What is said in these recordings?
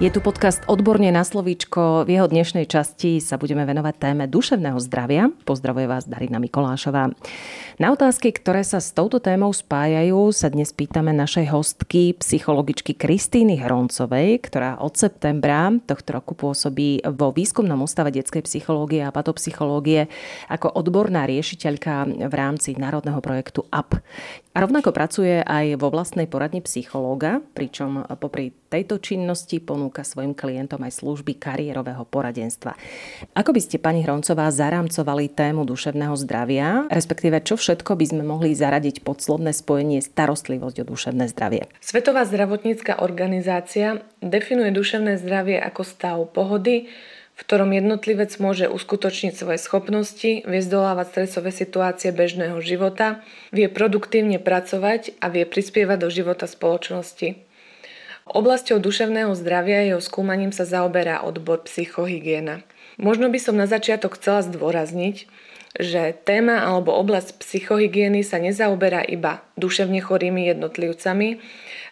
Je tu podcast Odborne na slovíčko. V jeho dnešnej časti sa budeme venovať téme duševného zdravia. Pozdravuje vás Darina Mikolášová. Na otázky, ktoré sa s touto témou spájajú, sa dnes pýtame našej hostky, psychologičky Kristýny Hroncovej, ktorá od septembra tohto roku pôsobí vo výskumnom ústave detskej psychológie a patopsychológie ako odborná riešiteľka v rámci národného projektu AP. A rovnako pracuje aj vo vlastnej poradni psychológa, pričom popri tejto činnosti ponúka svojim klientom aj služby kariérového poradenstva. Ako by ste, pani Hroncová, zarámcovali tému duševného zdravia, respektíve čo všetko by sme mohli zaradiť pod slovné spojenie starostlivosť o duševné zdravie? Svetová zdravotnícka organizácia definuje duševné zdravie ako stav pohody, v ktorom jednotlivec môže uskutočniť svoje schopnosti, vie zdolávať stresové situácie bežného života, vie produktívne pracovať a vie prispievať do života spoločnosti. Oblasťou duševného zdravia jeho skúmaním sa zaoberá odbor psychohygiena. Možno by som na začiatok chcela zdôrazniť, že téma alebo oblasť psychohygieny sa nezaoberá iba duševne chorými jednotlivcami,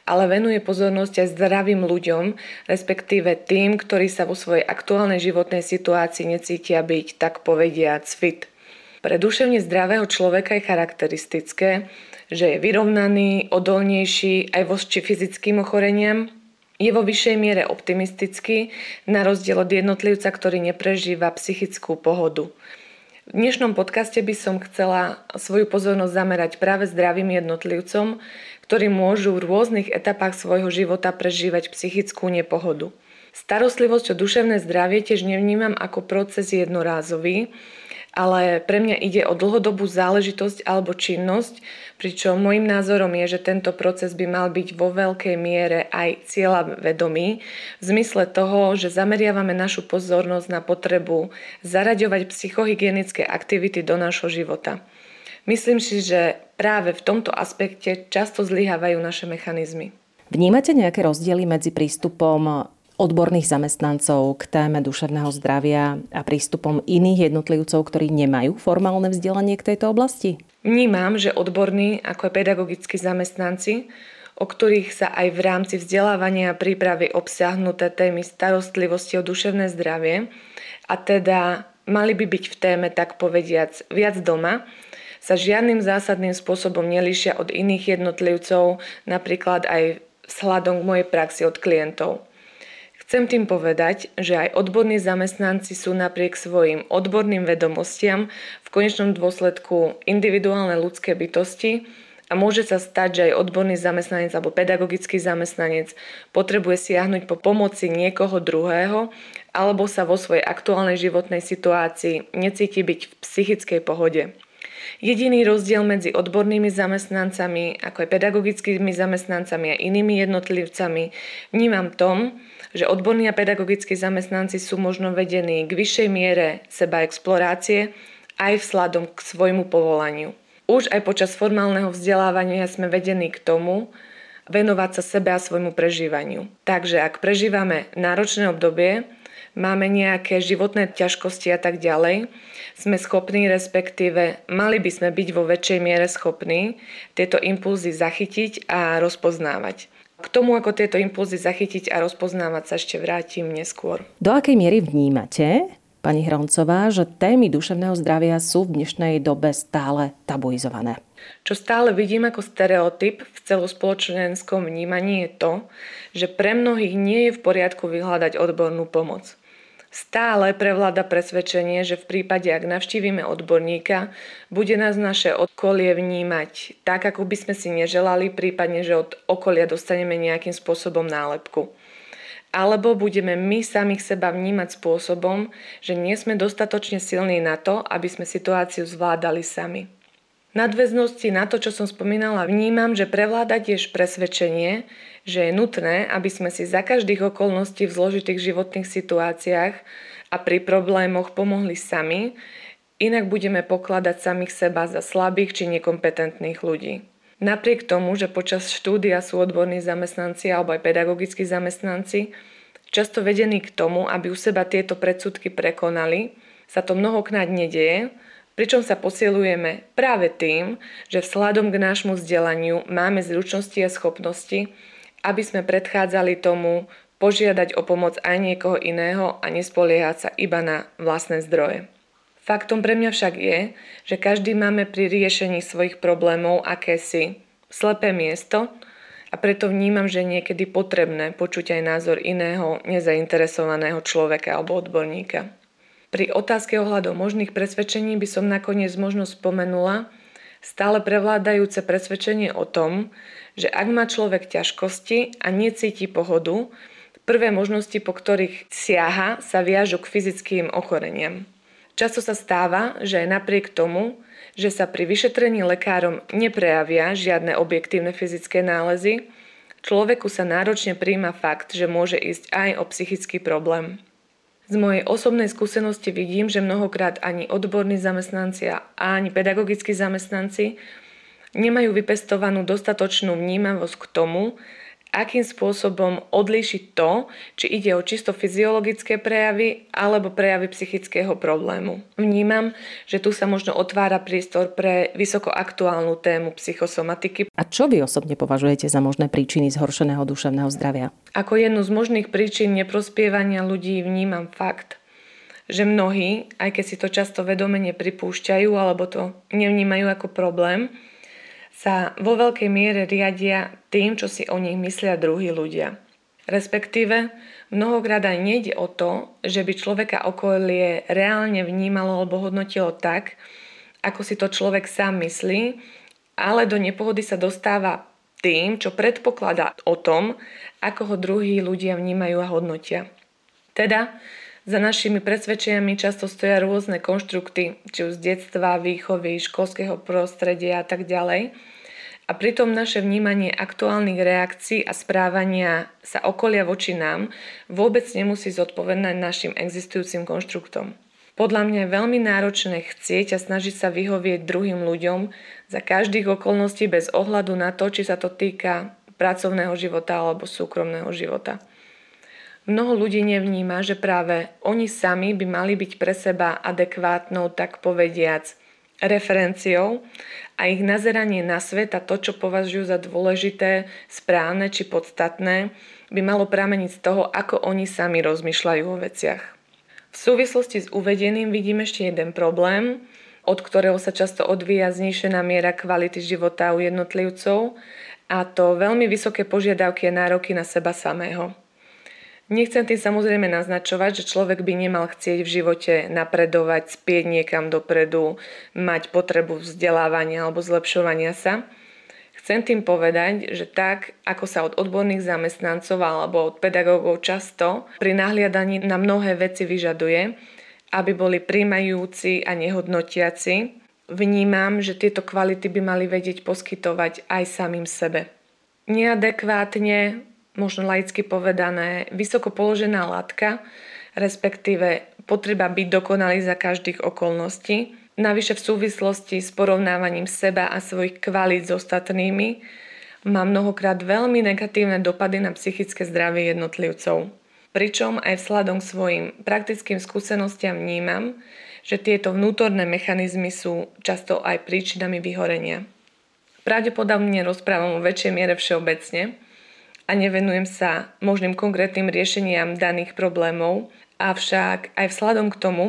ale venuje pozornosť aj zdravým ľuďom, respektíve tým, ktorí sa vo svojej aktuálnej životnej situácii necítia byť, tak povediac, fit. Pre duševne zdravého človeka je charakteristické, že je vyrovnaný, odolnejší aj voči fyzickým ochoreniam, je vo vyššej miere optimistický, na rozdiel od jednotlivca, ktorý neprežíva psychickú pohodu. V dnešnom podcaste by som chcela svoju pozornosť zamerať práve zdravým jednotlivcom, ktorí môžu v rôznych etapách svojho života prežívať psychickú nepohodu. Starostlivosť o duševné zdravie tiež nevnímam ako proces jednorázový, ale pre mňa ide o dlhodobú záležitosť alebo činnosť, pričom môjim názorom je, že tento proces by mal byť vo veľkej miere aj cieľa vedomý, v zmysle toho, že zameriavame našu pozornosť na potrebu zaraďovať psychohygienické aktivity do nášho života. Myslím si, že práve v tomto aspekte často zlyhávajú naše mechanizmy. Vnímate nejaké rozdiely medzi prístupom odborných zamestnancov k téme duševného zdravia a prístupom iných jednotlivcov, ktorí nemajú formálne vzdelanie k tejto oblasti? Vnímam, že odborní ako aj pedagogickí zamestnanci, o ktorých sa aj v rámci vzdelávania a prípravy obsiahnuté témy starostlivosti o duševné zdravie, a teda mali by byť v téme tak povediac viac doma, sa žiadnym zásadným spôsobom nelíšia od iných jednotlivcov, napríklad aj vzhľadom k mojej praxi od klientov. Chcem tým povedať, že aj odborní zamestnanci sú napriek svojim odborným vedomostiam v konečnom dôsledku individuálne ľudské bytosti a môže sa stať, že aj odborný zamestnanec alebo pedagogický zamestnanec potrebuje siahnuť po pomoci niekoho druhého alebo sa vo svojej aktuálnej životnej situácii necíti byť v psychickej pohode. Jediný rozdiel medzi odbornými zamestnancami, ako aj pedagogickými zamestnancami a inými jednotlivcami vnímam tom, že odborní a pedagogickí zamestnanci sú možno vedení k vyššej miere seba explorácie aj vzhľadom k svojmu povolaniu. Už aj počas formálneho vzdelávania sme vedení k tomu, venovať sa sebe a svojmu prežívaniu. Takže ak prežívame náročné obdobie, máme nejaké životné ťažkosti a tak ďalej, sme schopní, respektíve mali by sme byť vo väčšej miere schopní tieto impulzy zachytiť a rozpoznávať. K tomu, ako tieto impulzy zachytiť a rozpoznávať sa ešte vrátim neskôr. Do akej miery vnímate, pani Hroncová, že témy duševného zdravia sú v dnešnej dobe stále tabuizované? Čo stále vidím ako stereotyp v celospoločenskom vnímaní je to, že pre mnohých nie je v poriadku vyhľadať odbornú pomoc. Stále prevláda presvedčenie, že v prípade, ak navštívime odborníka, bude nás naše okolie vnímať tak, ako by sme si neželali, prípadne, že od okolia dostaneme nejakým spôsobom nálepku. Alebo budeme my samých seba vnímať spôsobom, že nie sme dostatočne silní na to, aby sme situáciu zvládali sami. Nadväznosti na to, čo som spomínala, vnímam, že prevláda tiež presvedčenie, že je nutné, aby sme si za každých okolností v zložitých životných situáciách a pri problémoch pomohli sami, inak budeme pokladať samých seba za slabých či nekompetentných ľudí. Napriek tomu, že počas štúdia sú odborní zamestnanci alebo aj pedagogickí zamestnanci často vedení k tomu, aby u seba tieto predsudky prekonali sa to mnohokrát nedeje, pričom sa posielujeme práve tým, že vzhľadom k nášmu vzdelaniu máme zručnosti a schopnosti, aby sme predchádzali tomu požiadať o pomoc aj niekoho iného a nespoliehať sa iba na vlastné zdroje. Faktom pre mňa však je, že každý máme pri riešení svojich problémov akési slepé miesto a preto vnímam, že niekedy potrebné počuť aj názor iného nezainteresovaného človeka alebo odborníka. Pri otázke ohľadom možných presvedčení by som nakoniec možno spomenula stále prevládajúce presvedčenie o tom, že ak má človek ťažkosti a necíti pohodu, prvé možnosti, po ktorých siaha, sa viažu k fyzickým ochoreniam. Často sa stáva, že aj napriek tomu, že sa pri vyšetrení lekárom neprejavia žiadne objektívne fyzické nálezy, človeku sa náročne príjma fakt, že môže ísť aj o psychický problém. Z mojej osobnej skúsenosti vidím, že mnohokrát ani odborní zamestnanci a ani pedagogickí zamestnanci nemajú vypestovanú dostatočnú vnímavosť k tomu, akým spôsobom odlíšiť to, či ide o čisto fyziologické prejavy alebo prejavy psychického problému. Vnímam, že tu sa možno otvára priestor pre vysoko aktuálnu tému psychosomatiky. A čo vy osobne považujete za možné príčiny zhoršeného duševného zdravia? Ako jednu z možných príčin neprospievania ľudí vnímam fakt, že mnohí, aj keď si to často vedome nepripúšťajú alebo to nevnímajú ako problém, sa vo veľkej miere riadia tým, čo si o nich myslia druhí ľudia. Respektíve, mnohokrát aj nejde o to, že by človeka okolie reálne vnímalo alebo hodnotilo tak, ako si to človek sám myslí, ale do nepohody sa dostáva tým, čo predpokladá o tom, ako ho druhí ľudia vnímajú a hodnotia. Teda, za našimi presvedčeniami často stoja rôzne konštrukty, či už z detstva, výchovy, školského prostredia a tak ďalej, a pritom naše vnímanie aktuálnych reakcií a správania sa okolia voči nám vôbec nemusí zodpovedať našim existujúcim konštruktom. Podľa mňa je veľmi náročné chcieť a snažiť sa vyhovieť druhým ľuďom za každých okolností bez ohľadu na to, či sa to týka pracovného života alebo súkromného života. Mnoho ľudí nevníma, že práve oni sami by mali byť pre seba adekvátnou, tak povediac, referenciou a ich nazeranie na svet a to, čo považujú za dôležité, správne či podstatné, by malo prameniť z toho, ako oni sami rozmýšľajú o veciach. V súvislosti s uvedeným vidím ešte jeden problém, od ktorého sa často odvíja znišená miera kvality života u jednotlivcov a to veľmi vysoké požiadavky a nároky na seba samého. Nechcem tým samozrejme naznačovať, že človek by nemal chcieť v živote napredovať, spieť niekam dopredu, mať potrebu vzdelávania alebo zlepšovania sa. Chcem tým povedať, že tak, ako sa od odborných zamestnancov alebo od pedagógov často pri nahliadaní na mnohé veci vyžaduje, aby boli príjmajúci a nehodnotiaci, vnímam, že tieto kvality by mali vedieť poskytovať aj samým sebe. Neadekvátne možno laicky povedané, vysoko položená látka, respektíve potreba byť dokonalý za každých okolností, navyše v súvislosti s porovnávaním seba a svojich kvalít s ostatnými, má mnohokrát veľmi negatívne dopady na psychické zdravie jednotlivcov. Pričom aj vzhľadom k svojim praktickým skúsenostiam vnímam, že tieto vnútorné mechanizmy sú často aj príčinami vyhorenia. Pravdepodobne rozprávam o väčšej miere všeobecne, a nevenujem sa možným konkrétnym riešeniam daných problémov, avšak aj vzhľadom k tomu,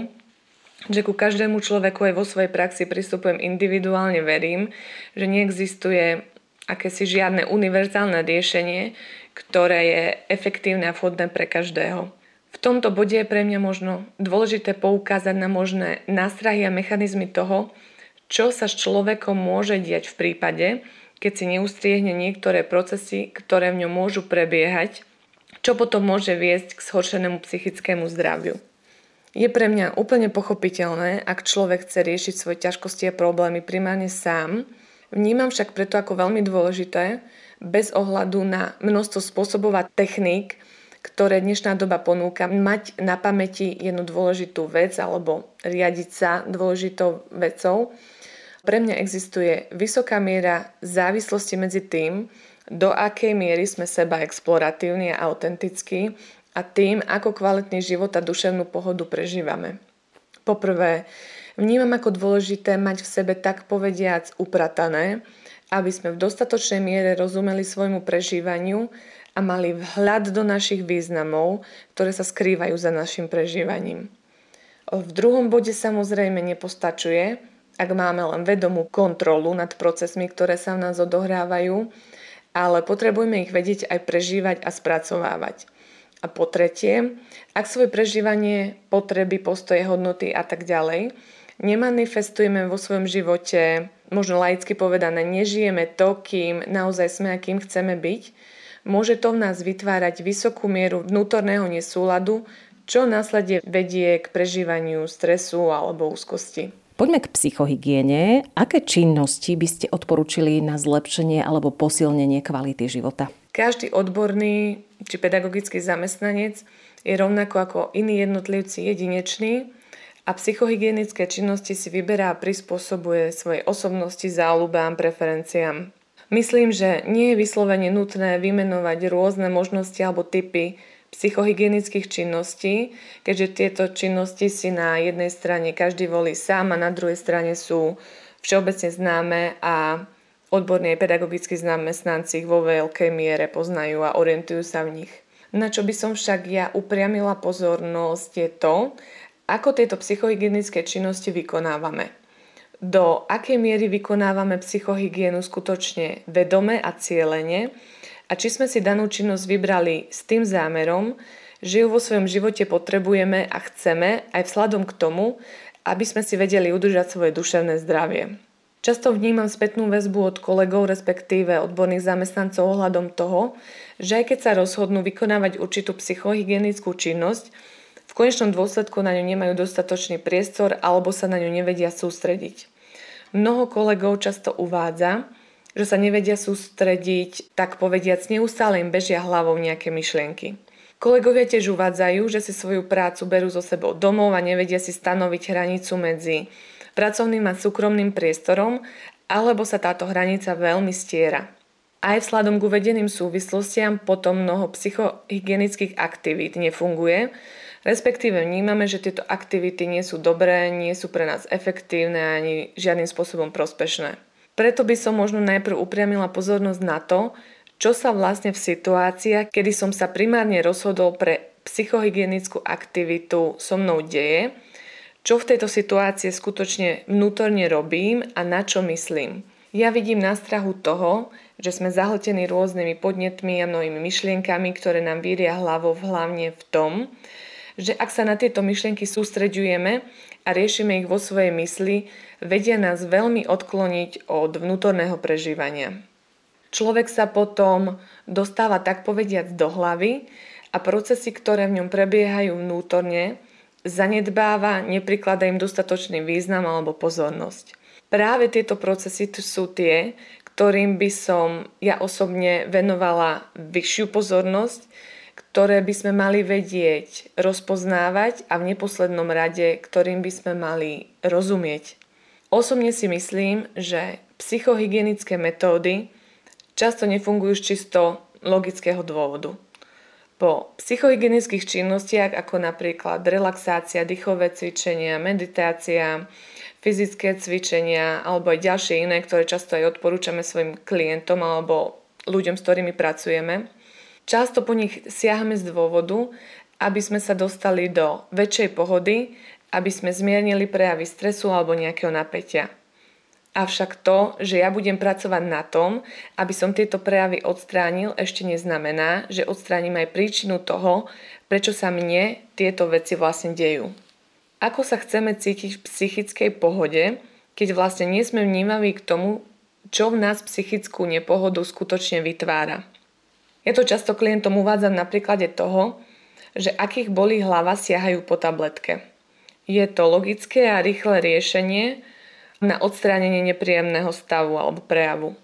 že ku každému človeku aj vo svojej praxi pristupujem individuálne, verím, že neexistuje akési žiadne univerzálne riešenie, ktoré je efektívne a vhodné pre každého. V tomto bode je pre mňa možno dôležité poukázať na možné nástrahy a mechanizmy toho, čo sa s človekom môže diať v prípade, keď si neustriehne niektoré procesy, ktoré v ňom môžu prebiehať, čo potom môže viesť k zhoršenému psychickému zdraviu. Je pre mňa úplne pochopiteľné, ak človek chce riešiť svoje ťažkosti a problémy primárne sám, vnímam však preto ako veľmi dôležité, bez ohľadu na množstvo spôsobov a techník, ktoré dnešná doba ponúka, mať na pamäti jednu dôležitú vec alebo riadiť sa dôležitou vecou, pre mňa existuje vysoká miera závislosti medzi tým, do akej miery sme seba exploratívni a autentickí a tým, ako kvalitný život a duševnú pohodu prežívame. Poprvé, vnímam ako dôležité mať v sebe tak povediac upratané, aby sme v dostatočnej miere rozumeli svojmu prežívaniu a mali vhľad do našich významov, ktoré sa skrývajú za našim prežívaním. V druhom bode samozrejme nepostačuje, ak máme len vedomú kontrolu nad procesmi, ktoré sa v nás odohrávajú, ale potrebujeme ich vedieť aj prežívať a spracovávať. A po tretie, ak svoje prežívanie, potreby, postoje, hodnoty a tak ďalej nemanifestujeme vo svojom živote, možno laicky povedané, nežijeme to, kým naozaj sme a kým chceme byť, môže to v nás vytvárať vysokú mieru vnútorného nesúladu, čo následne vedie k prežívaniu stresu alebo úzkosti. Poďme k psychohygiene. Aké činnosti by ste odporúčili na zlepšenie alebo posilnenie kvality života? Každý odborný či pedagogický zamestnanec je rovnako ako iní jednotlivci jedinečný a psychohygienické činnosti si vyberá a prispôsobuje svojej osobnosti, záľubám, preferenciám. Myslím, že nie je vyslovene nutné vymenovať rôzne možnosti alebo typy psychohygienických činností, keďže tieto činnosti si na jednej strane každý volí sám a na druhej strane sú všeobecne známe a odborní pedagogickí zamestnanci ich vo veľkej miere poznajú a orientujú sa v nich. Na čo by som však ja upriamila pozornosť je to, ako tieto psychohygienické činnosti vykonávame. Do akej miery vykonávame psychohygienu skutočne vedome a cieľene a či sme si danú činnosť vybrali s tým zámerom, že ju vo svojom živote potrebujeme a chceme aj vzhľadom k tomu, aby sme si vedeli udržať svoje duševné zdravie. Často vnímam spätnú väzbu od kolegov, respektíve odborných zamestnancov ohľadom toho, že aj keď sa rozhodnú vykonávať určitú psychohygienickú činnosť, v konečnom dôsledku na ňu nemajú dostatočný priestor alebo sa na ňu nevedia sústrediť. Mnoho kolegov často uvádza, že sa nevedia sústrediť, tak povediac neustále im bežia hlavou nejaké myšlienky. Kolegovia tiež uvádzajú, že si svoju prácu berú so sebou domov a nevedia si stanoviť hranicu medzi pracovným a súkromným priestorom, alebo sa táto hranica veľmi stiera. Aj vzhľadom k uvedeným súvislostiam potom mnoho psychohygienických aktivít nefunguje, respektíve vnímame, že tieto aktivity nie sú dobré, nie sú pre nás efektívne ani žiadnym spôsobom prospešné. Preto by som možno najprv upriamila pozornosť na to, čo sa vlastne v situáciách, kedy som sa primárne rozhodol pre psychohygienickú aktivitu so mnou deje, čo v tejto situácii skutočne vnútorne robím a na čo myslím. Ja vidím nástrahu toho, že sme zahltení rôznymi podnetmi a mnohými myšlienkami, ktoré nám víria hlavou hlavne v tom, že ak sa na tieto myšlienky sústreďujeme a riešime ich vo svojej mysli, vedia nás veľmi odkloniť od vnútorného prežívania. Človek sa potom dostáva tak povediať do hlavy a procesy, ktoré v ňom prebiehajú vnútorne, zanedbáva, neprikladá im dostatočný význam alebo pozornosť. Práve tieto procesy sú tie, ktorým by som ja osobne venovala vyššiu pozornosť, ktoré by sme mali vedieť rozpoznávať a v neposlednom rade, ktorým by sme mali rozumieť. Osobne si myslím, že psychohygienické metódy často nefungujú z čisto logického dôvodu. Po psychohygienických činnostiach ako napríklad relaxácia, dýchové cvičenia, meditácia, fyzické cvičenia alebo aj ďalšie iné, ktoré často aj odporúčame svojim klientom alebo ľuďom, s ktorými pracujeme, Často po nich siahame z dôvodu, aby sme sa dostali do väčšej pohody, aby sme zmiernili prejavy stresu alebo nejakého napätia. Avšak to, že ja budem pracovať na tom, aby som tieto prejavy odstránil, ešte neznamená, že odstránim aj príčinu toho, prečo sa mne tieto veci vlastne dejú. Ako sa chceme cítiť v psychickej pohode, keď vlastne nie sme vnímaví k tomu, čo v nás psychickú nepohodu skutočne vytvára. Ja to často klientom uvádzam na príklade toho, že akých bolí hlava siahajú po tabletke. Je to logické a rýchle riešenie na odstránenie nepríjemného stavu alebo prejavu.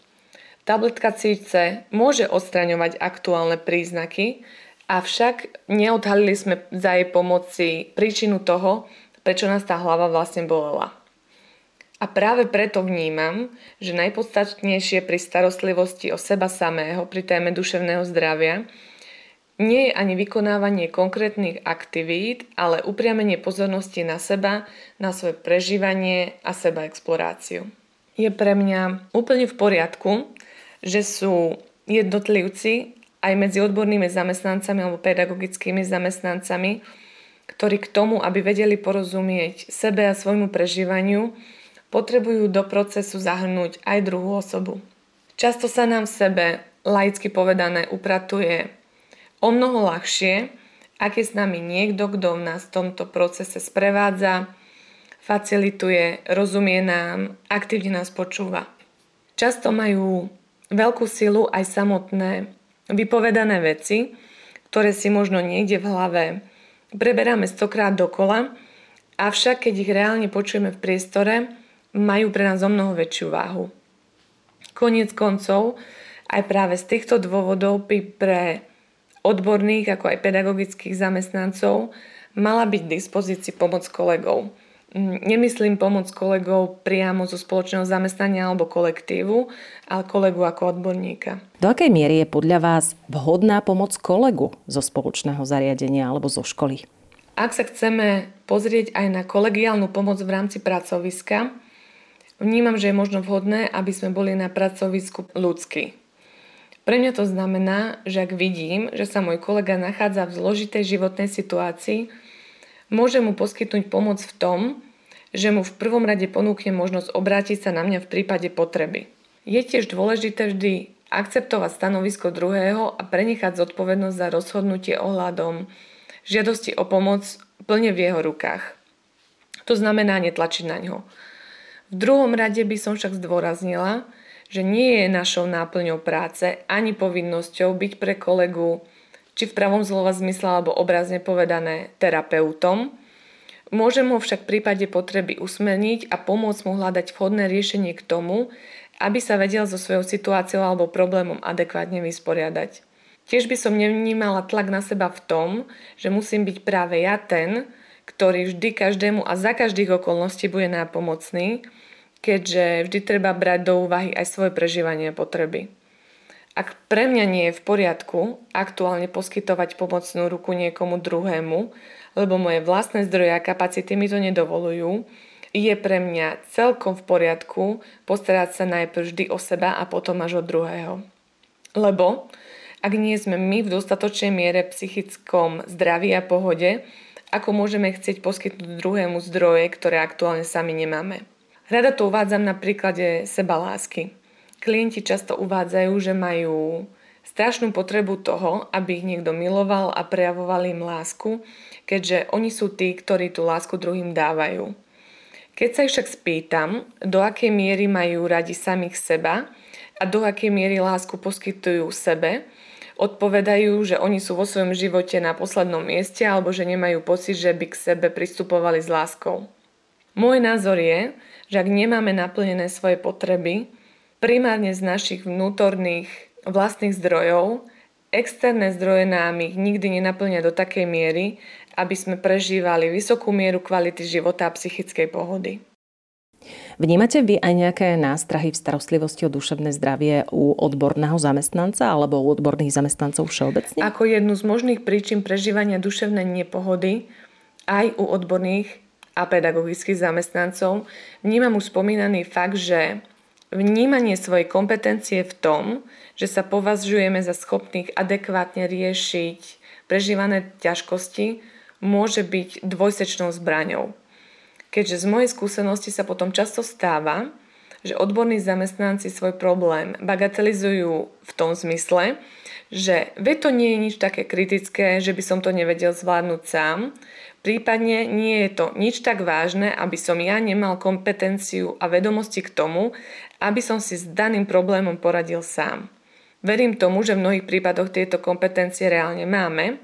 Tabletka síce môže odstraňovať aktuálne príznaky, avšak neodhalili sme za jej pomoci príčinu toho, prečo nás tá hlava vlastne bolela. A práve preto vnímam, že najpodstatnejšie pri starostlivosti o seba samého, pri téme duševného zdravia, nie je ani vykonávanie konkrétnych aktivít, ale upriamenie pozornosti na seba, na svoje prežívanie a seba exploráciu. Je pre mňa úplne v poriadku, že sú jednotlivci aj medzi odbornými zamestnancami alebo pedagogickými zamestnancami, ktorí k tomu, aby vedeli porozumieť sebe a svojmu prežívaniu, potrebujú do procesu zahrnúť aj druhú osobu. Často sa nám v sebe, laicky povedané, upratuje o mnoho ľahšie, ak je s nami niekto, kto nás v tomto procese sprevádza, facilituje, rozumie nám, aktívne nás počúva. Často majú veľkú silu aj samotné vypovedané veci, ktoré si možno niekde v hlave preberáme stokrát dokola, avšak keď ich reálne počujeme v priestore, majú pre nás o mnoho väčšiu váhu. Koniec koncov, aj práve z týchto dôvodov by pre odborných ako aj pedagogických zamestnancov mala byť v dispozícii pomoc kolegov. Mm, nemyslím pomoc kolegov priamo zo spoločného zamestnania alebo kolektívu, ale kolegu ako odborníka. Do akej miery je podľa vás vhodná pomoc kolegu zo spoločného zariadenia alebo zo školy? Ak sa chceme pozrieť aj na kolegiálnu pomoc v rámci pracoviska, vnímam, že je možno vhodné, aby sme boli na pracovisku ľudskí. Pre mňa to znamená, že ak vidím, že sa môj kolega nachádza v zložitej životnej situácii, môžem mu poskytnúť pomoc v tom, že mu v prvom rade ponúkne možnosť obrátiť sa na mňa v prípade potreby. Je tiež dôležité vždy akceptovať stanovisko druhého a prenechať zodpovednosť za rozhodnutie ohľadom žiadosti o pomoc plne v jeho rukách. To znamená netlačiť na ňo. V druhom rade by som však zdôraznila, že nie je našou náplňou práce ani povinnosťou byť pre kolegu, či v pravom slova zmysle alebo obrazne povedané terapeutom. Môžem ho však v prípade potreby usmerniť a pomôcť mu hľadať vhodné riešenie k tomu, aby sa vedel so svojou situáciou alebo problémom adekvátne vysporiadať. Tiež by som nevnímala tlak na seba v tom, že musím byť práve ja ten, ktorý vždy každému a za každých okolností bude nápomocný, keďže vždy treba brať do úvahy aj svoje prežívanie potreby. Ak pre mňa nie je v poriadku aktuálne poskytovať pomocnú ruku niekomu druhému, lebo moje vlastné zdroje a kapacity mi to nedovolujú, je pre mňa celkom v poriadku postarať sa najprv vždy o seba a potom až o druhého. Lebo ak nie sme my v dostatočnej miere psychickom zdraví a pohode, ako môžeme chcieť poskytnúť druhému zdroje, ktoré aktuálne sami nemáme. Rada to uvádzam na príklade sebalásky. Klienti často uvádzajú, že majú strašnú potrebu toho, aby ich niekto miloval a prejavoval im lásku, keďže oni sú tí, ktorí tú lásku druhým dávajú. Keď sa však spýtam, do akej miery majú radi samých seba a do akej miery lásku poskytujú sebe, odpovedajú, že oni sú vo svojom živote na poslednom mieste alebo že nemajú pocit, že by k sebe pristupovali s láskou. Môj názor je, že ak nemáme naplnené svoje potreby, primárne z našich vnútorných vlastných zdrojov, externé zdroje nám ich nikdy nenaplnia do takej miery, aby sme prežívali vysokú mieru kvality života a psychickej pohody. Vnímate vy aj nejaké nástrahy v starostlivosti o duševné zdravie u odborného zamestnanca alebo u odborných zamestnancov všeobecne? Ako jednu z možných príčin prežívania duševnej nepohody aj u odborných a pedagogických zamestnancov, vnímam už spomínaný fakt, že vnímanie svojej kompetencie v tom, že sa považujeme za schopných adekvátne riešiť prežívané ťažkosti, môže byť dvojsečnou zbraňou. Keďže z mojej skúsenosti sa potom často stáva, že odborní zamestnanci svoj problém bagatelizujú v tom zmysle, že ve to nie je nič také kritické, že by som to nevedel zvládnuť sám, Prípadne nie je to nič tak vážne, aby som ja nemal kompetenciu a vedomosti k tomu, aby som si s daným problémom poradil sám. Verím tomu, že v mnohých prípadoch tieto kompetencie reálne máme,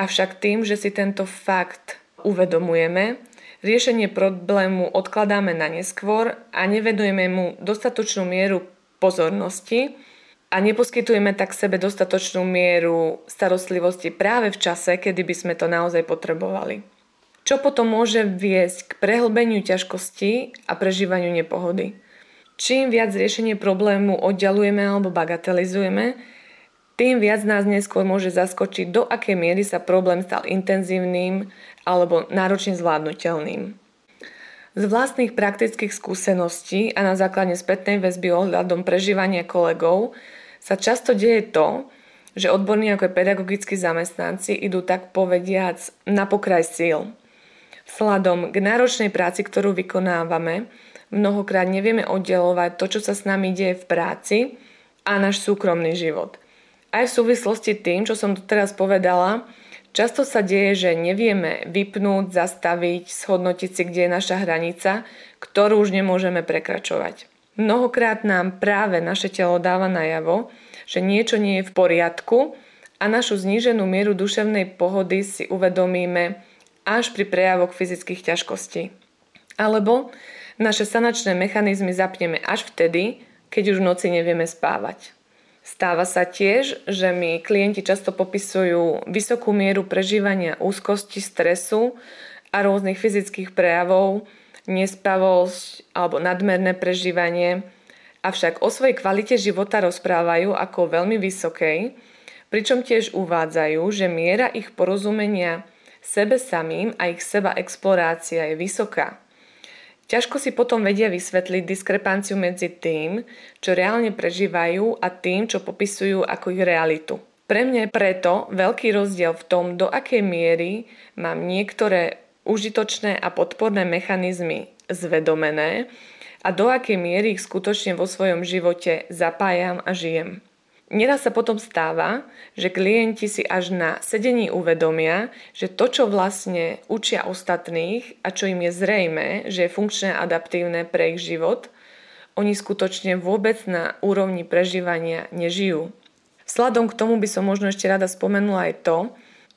avšak tým, že si tento fakt uvedomujeme, riešenie problému odkladáme na neskôr a nevedujeme mu dostatočnú mieru pozornosti, a neposkytujeme tak sebe dostatočnú mieru starostlivosti práve v čase, kedy by sme to naozaj potrebovali. Čo potom môže viesť k prehlbeniu ťažkosti a prežívaniu nepohody. Čím viac riešenie problému oddialujeme alebo bagatelizujeme, tým viac nás neskôr môže zaskočiť, do akej miery sa problém stal intenzívnym alebo náročne zvládnutelným. Z vlastných praktických skúseností a na základe spätnej väzby ohľadom prežívania kolegov sa často deje to, že odborní ako pedagogickí zamestnanci idú tak povediac na pokraj síl. Vzhľadom k náročnej práci, ktorú vykonávame, mnohokrát nevieme oddelovať to, čo sa s nami deje v práci a náš súkromný život – aj v súvislosti tým, čo som tu teraz povedala, často sa deje, že nevieme vypnúť, zastaviť, shodnotiť si, kde je naša hranica, ktorú už nemôžeme prekračovať. Mnohokrát nám práve naše telo dáva najavo, že niečo nie je v poriadku a našu zníženú mieru duševnej pohody si uvedomíme až pri prejavoch fyzických ťažkostí. Alebo naše sanačné mechanizmy zapneme až vtedy, keď už v noci nevieme spávať. Stáva sa tiež, že mi klienti často popisujú vysokú mieru prežívania úzkosti, stresu a rôznych fyzických prejavov, nespavosť alebo nadmerné prežívanie, avšak o svojej kvalite života rozprávajú ako veľmi vysokej, pričom tiež uvádzajú, že miera ich porozumenia sebe samým a ich seba explorácia je vysoká. Ťažko si potom vedia vysvetliť diskrepanciu medzi tým, čo reálne prežívajú a tým, čo popisujú ako ich realitu. Pre mňa je preto veľký rozdiel v tom, do akej miery mám niektoré užitočné a podporné mechanizmy zvedomené a do akej miery ich skutočne vo svojom živote zapájam a žijem. Neraz sa potom stáva, že klienti si až na sedení uvedomia, že to, čo vlastne učia ostatných a čo im je zrejme, že je funkčné a adaptívne pre ich život, oni skutočne vôbec na úrovni prežívania nežijú. Sladom k tomu by som možno ešte rada spomenula aj to,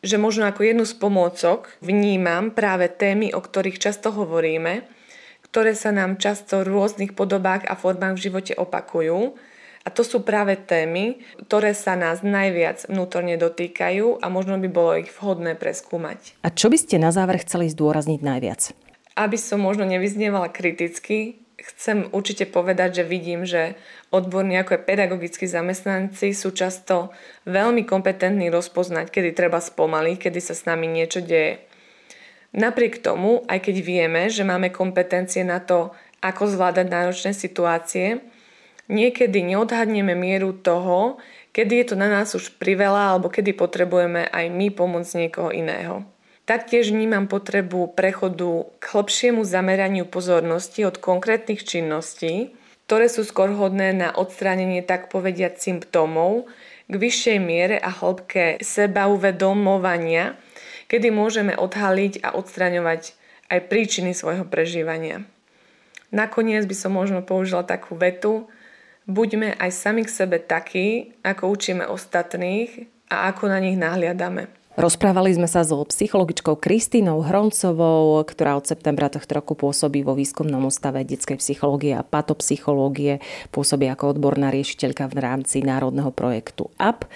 že možno ako jednu z pomôcok vnímam práve témy, o ktorých často hovoríme, ktoré sa nám často v rôznych podobách a formách v živote opakujú a to sú práve témy, ktoré sa nás najviac vnútorne dotýkajú a možno by bolo ich vhodné preskúmať. A čo by ste na záver chceli zdôrazniť najviac? Aby som možno nevyznievala kriticky, chcem určite povedať, že vidím, že odborní ako aj pedagogickí zamestnanci sú často veľmi kompetentní rozpoznať, kedy treba spomaliť, kedy sa s nami niečo deje. Napriek tomu, aj keď vieme, že máme kompetencie na to, ako zvládať náročné situácie, niekedy neodhadneme mieru toho, kedy je to na nás už priveľa alebo kedy potrebujeme aj my pomôcť niekoho iného. Taktiež vnímam potrebu prechodu k hlbšiemu zameraniu pozornosti od konkrétnych činností, ktoré sú skôr hodné na odstránenie tak povediať symptómov, k vyššej miere a hĺbke seba uvedomovania, kedy môžeme odhaliť a odstraňovať aj príčiny svojho prežívania. Nakoniec by som možno použila takú vetu, Buďme aj sami k sebe takí, ako učíme ostatných a ako na nich nahliadame. Rozprávali sme sa so psychologičkou Kristínou Hroncovou, ktorá od septembra tohto roku pôsobí vo výskumnom ústave detskej psychológie a patopsychológie, pôsobí ako odborná riešiteľka v rámci národného projektu AP.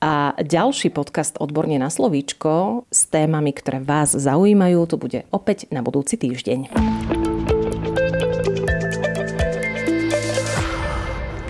A ďalší podcast Odborne na slovíčko s témami, ktoré vás zaujímajú, to bude opäť na budúci týždeň.